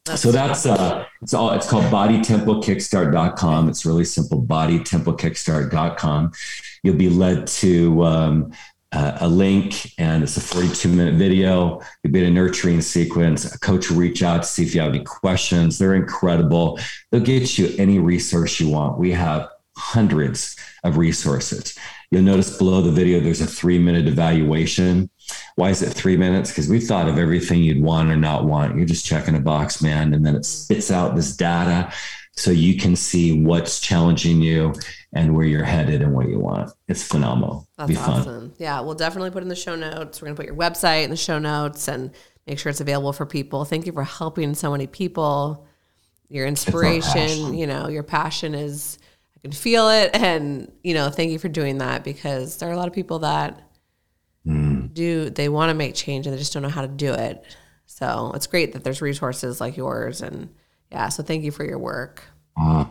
[SPEAKER 2] That's so that's uh it's all it's called bodytemplekickstart.com. It's really simple, bodytemplekickstart.com. You'll be led to um, uh, a link and it's a 42 minute video. You'll be a nurturing sequence. A coach will reach out to see if you have any questions. They're incredible. They'll get you any resource you want. We have hundreds of resources. You'll notice below the video, there's a three minute evaluation. Why is it three minutes? Because we thought of everything you'd want or not want. You're just checking a box, man. And then it spits out this data so you can see what's challenging you and where you're headed and what you want. It's phenomenal.
[SPEAKER 1] That's Be awesome. Fun. Yeah, we'll definitely put in the show notes. We're going to put your website in the show notes and make sure it's available for people. Thank you for helping so many people. Your inspiration, you know, your passion is I can feel it and, you know, thank you for doing that because there are a lot of people that mm. do they want to make change and they just don't know how to do it. So, it's great that there's resources like yours and yeah, so thank you for your work. Uh,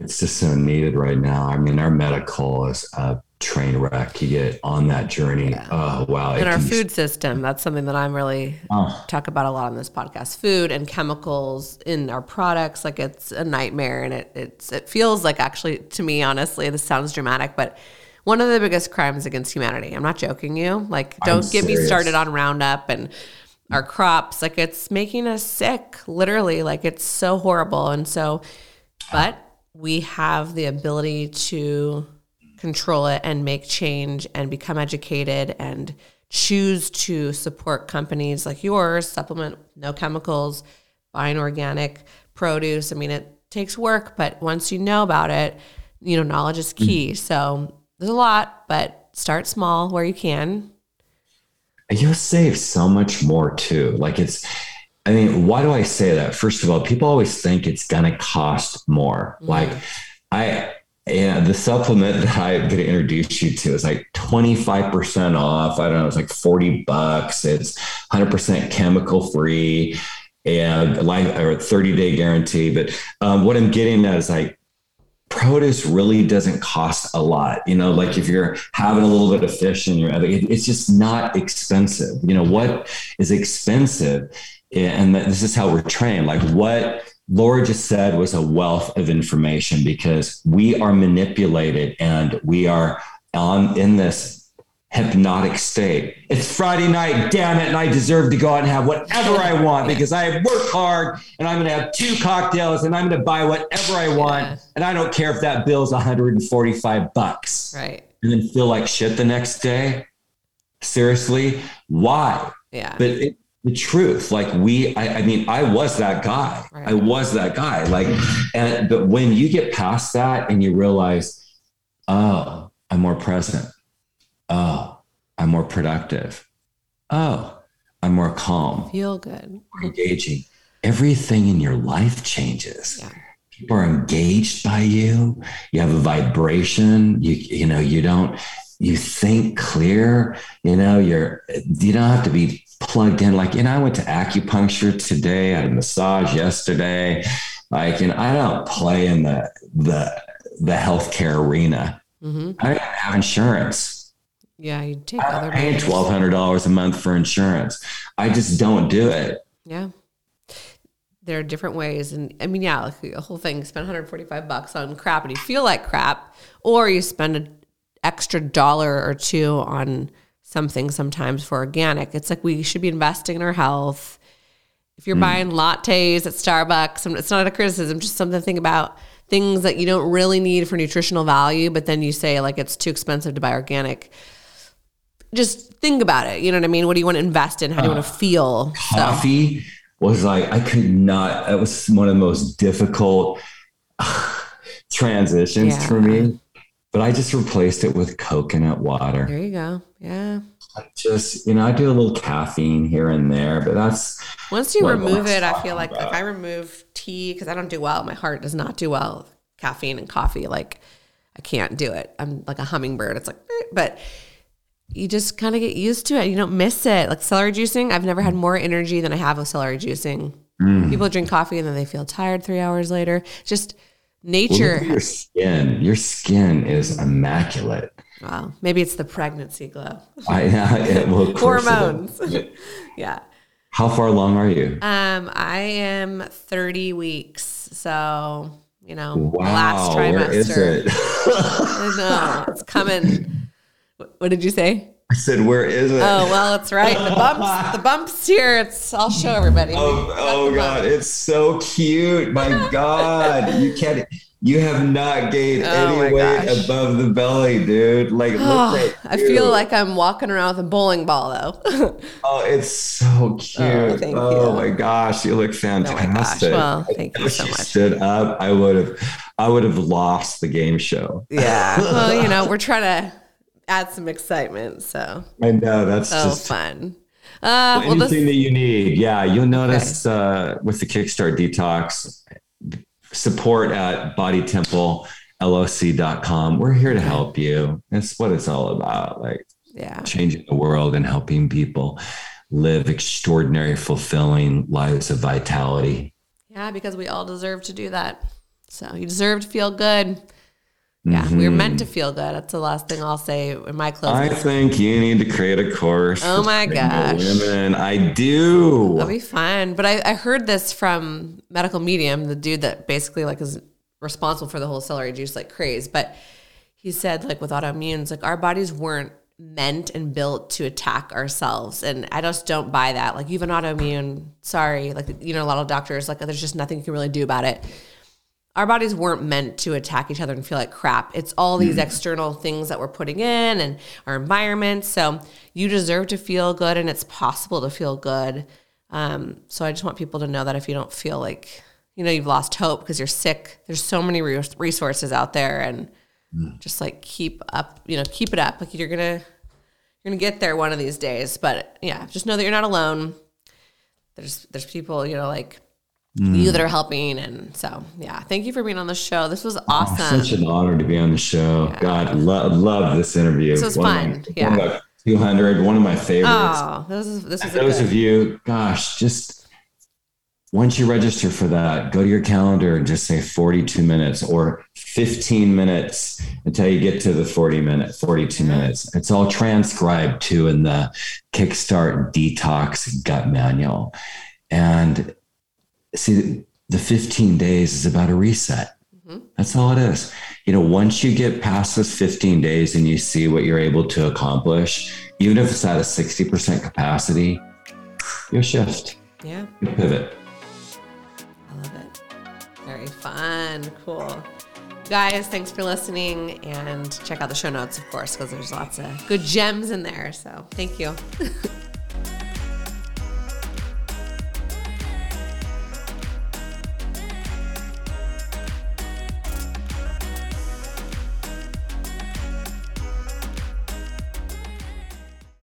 [SPEAKER 2] it's just so needed right now. I mean, our medical is a train wreck. You get on that journey. Yeah. Oh, wow.
[SPEAKER 1] And our food system, that's something that I'm really oh. talk about a lot on this podcast. Food and chemicals in our products, like it's a nightmare. And it, it's, it feels like actually to me, honestly, this sounds dramatic, but one of the biggest crimes against humanity. I'm not joking you. Like, don't
[SPEAKER 2] I'm
[SPEAKER 1] get me started on Roundup and our crops. Like, it's making us sick, literally. Like, it's so horrible. And so, but we have the ability to control it and make change and become educated and choose to support companies like yours, supplement no chemicals, buying organic produce. I mean, it takes work, but once you know about it, you know, knowledge is key. Mm-hmm. So there's a lot, but start small where you can.
[SPEAKER 2] You'll save so much more too. Like it's, I mean, why do I say that? First of all, people always think it's going to cost more. Like I, yeah, the supplement that I'm going to introduce you to is like 25% off. I don't know, it's like 40 bucks. It's 100% chemical free and life or 30 day guarantee. But um, what I'm getting at is like, produce really doesn't cost a lot. You know, like if you're having a little bit of fish in your, it, it's just not expensive. You know, what is expensive? Eh, and this is how we're trained. Like what Laura just said was a wealth of information because we are manipulated and we are on in this hypnotic state. It's Friday night, damn it, and I deserve to go out and have whatever I want because I have worked hard and I'm going to have two cocktails and I'm going to buy whatever I want
[SPEAKER 1] Yeah.
[SPEAKER 2] and I don't care if that bill's 145 bucks.
[SPEAKER 1] Right.
[SPEAKER 2] And then feel like shit the next day. Seriously, why?
[SPEAKER 1] Yeah.
[SPEAKER 2] But it, the truth, like we, I, I mean, I was that guy.
[SPEAKER 1] Right.
[SPEAKER 2] I was that guy. Like, and but when you get past that and you realize, oh, I'm more present. Oh, I'm more productive. Oh, I'm more calm,
[SPEAKER 1] Feel good.
[SPEAKER 2] engaging. Everything in your life changes.
[SPEAKER 1] Yeah.
[SPEAKER 2] People are engaged by you. You have a vibration. You you know you don't you think clear. You know you're you don't have to be plugged in. Like you know I went to acupuncture today. I had a massage yesterday. Like and I don't play in the the the healthcare arena.
[SPEAKER 1] hmm
[SPEAKER 2] I don't have insurance.
[SPEAKER 1] Yeah. You take
[SPEAKER 2] I'm
[SPEAKER 1] other measures.
[SPEAKER 2] twelve hundred dollars a month for insurance. I just don't do it.
[SPEAKER 1] Yeah. There are different ways. And I mean, yeah, like the whole thing, spend 145 bucks on crap and you feel like crap, or you spend an extra dollar or two on something sometimes for organic. It's like we should be investing in our health. If you're hmm. buying lattes at Starbucks, it's not a criticism, just something to think about things that you don't really need for nutritional value, but then you say like it's too expensive to buy organic. Just think about it. You know what I mean? What do you want to invest in? How do you want to uh, feel? So-
[SPEAKER 2] coffee was like I could not. That was one of the most difficult transitions
[SPEAKER 1] Yeah.
[SPEAKER 2] for me. But I just replaced it with coconut water.
[SPEAKER 1] There you go. Yeah.
[SPEAKER 2] I Just you know, I do a little caffeine here and there, but that's
[SPEAKER 1] Once you remove it, I feel like
[SPEAKER 2] about.
[SPEAKER 1] if I remove tea because I don't do well, my heart does not do well with caffeine and coffee. Like I can't do it. I'm like a hummingbird. It's like, but you just kind of get used to it. You don't miss it. Like celery juicing, I've never had more energy than I have with celery juicing.
[SPEAKER 2] Mm.
[SPEAKER 1] People drink coffee and then they feel tired three hours later. Just nature.
[SPEAKER 2] at your skin. Your skin is immaculate.
[SPEAKER 1] wow. Maybe it's the pregnancy glow.
[SPEAKER 2] I it, well, of course it is.
[SPEAKER 1] Hormones. yeah.
[SPEAKER 2] How far along are you?
[SPEAKER 1] Um, I am 30 weeks. So, you know,
[SPEAKER 2] Wow,
[SPEAKER 1] last trimester.
[SPEAKER 2] where is it?
[SPEAKER 1] Know. It's coming. What- did you say?
[SPEAKER 2] I said, where is it?
[SPEAKER 1] Oh, well, it's right. The bumps, the bumps here. It's, I'll show everybody.
[SPEAKER 2] Oh, oh God,
[SPEAKER 1] bumps.
[SPEAKER 2] it's so cute. My God, you can't. You have not gained
[SPEAKER 1] Oh,
[SPEAKER 2] any weight
[SPEAKER 1] gosh.
[SPEAKER 2] above the belly, dude. Like, look
[SPEAKER 1] Oh,
[SPEAKER 2] at
[SPEAKER 1] I
[SPEAKER 2] you.
[SPEAKER 1] feel like I'm walking around with a bowling ball, though.
[SPEAKER 2] Oh, it's so oh, cute.
[SPEAKER 1] thank
[SPEAKER 2] oh
[SPEAKER 1] you.
[SPEAKER 2] my gosh, you look
[SPEAKER 1] oh,
[SPEAKER 2] fantastic.
[SPEAKER 1] Well, thank you so much.
[SPEAKER 2] stood up, I would have. I would have lost the game show.
[SPEAKER 1] Yeah. Well, you know, we're trying to add some excitement. So,
[SPEAKER 2] I know that's
[SPEAKER 1] so
[SPEAKER 2] just
[SPEAKER 1] fun. Uh, well,
[SPEAKER 2] anything
[SPEAKER 1] this,
[SPEAKER 2] that you need. Yeah, you'll notice uh, with the Kickstart Detox support at bodytempleloc.com. We're here to help you. That's what it's all about. Like
[SPEAKER 1] yeah.
[SPEAKER 2] changing the world and helping people live extraordinary, fulfilling lives of vitality.
[SPEAKER 1] Yeah, because we all deserve to do that. So you deserve to feel good. Yeah, we're meant to mm-hmm. feel good. That's the last thing I'll say in my closing.
[SPEAKER 2] I think you need to create a course.
[SPEAKER 1] Oh my gosh.
[SPEAKER 2] Women, I do.
[SPEAKER 1] That'll be fun. But I, I heard this from Medical Medium, the dude that basically like is responsible for the whole celery juice like craze. But he said like with autoimmunes, like our bodies weren't meant and built to attack ourselves. And I just don't buy that. Like you have an autoimmune, sorry. Like, you know, a lot of doctors, like there's just nothing you can really do about it. Our bodies weren't meant to attack each other and feel like crap. It's all these external things that we're putting in and our environment. So you deserve to feel good and it's possible to feel good. Um, so I just want people to know that if you don't feel like, you know, you've lost hope because you're sick, there's so many resources out there and just like keep up, you know, keep it up. Like you're gonna you're gonna get there one of these days. But yeah, just know that you're not alone. There's there's people, you know, like mm. you that are helping, and so yeah. Thank you for being on the show. This was awesome.
[SPEAKER 2] Oh, such an honor to be on the show. Yeah. God, love love this interview.
[SPEAKER 1] This was one fun.
[SPEAKER 2] My,
[SPEAKER 1] yeah.
[SPEAKER 2] One 200, one of my favorites.
[SPEAKER 1] Oh, this is this is
[SPEAKER 2] those of you, gosh, just once you register for that, go to your calendar and just say 42 minutes or 15 minutes until you get to the 40 minute, 42 minutes. It's all transcribed to in the Kickstart Detox Gut Manual. And see, the 15 days is about a reset. Mm-hmm. That's all it is. You know, once you get past those 15 days and you see what you're able to accomplish, even if it's at a 60% capacity, you shift.
[SPEAKER 1] Yeah.
[SPEAKER 2] You pivot I love it.
[SPEAKER 1] Very fun. Cool. Guys, thanks for listening and check out the show notes, of course, because there's lots of good gems in there. So thank you.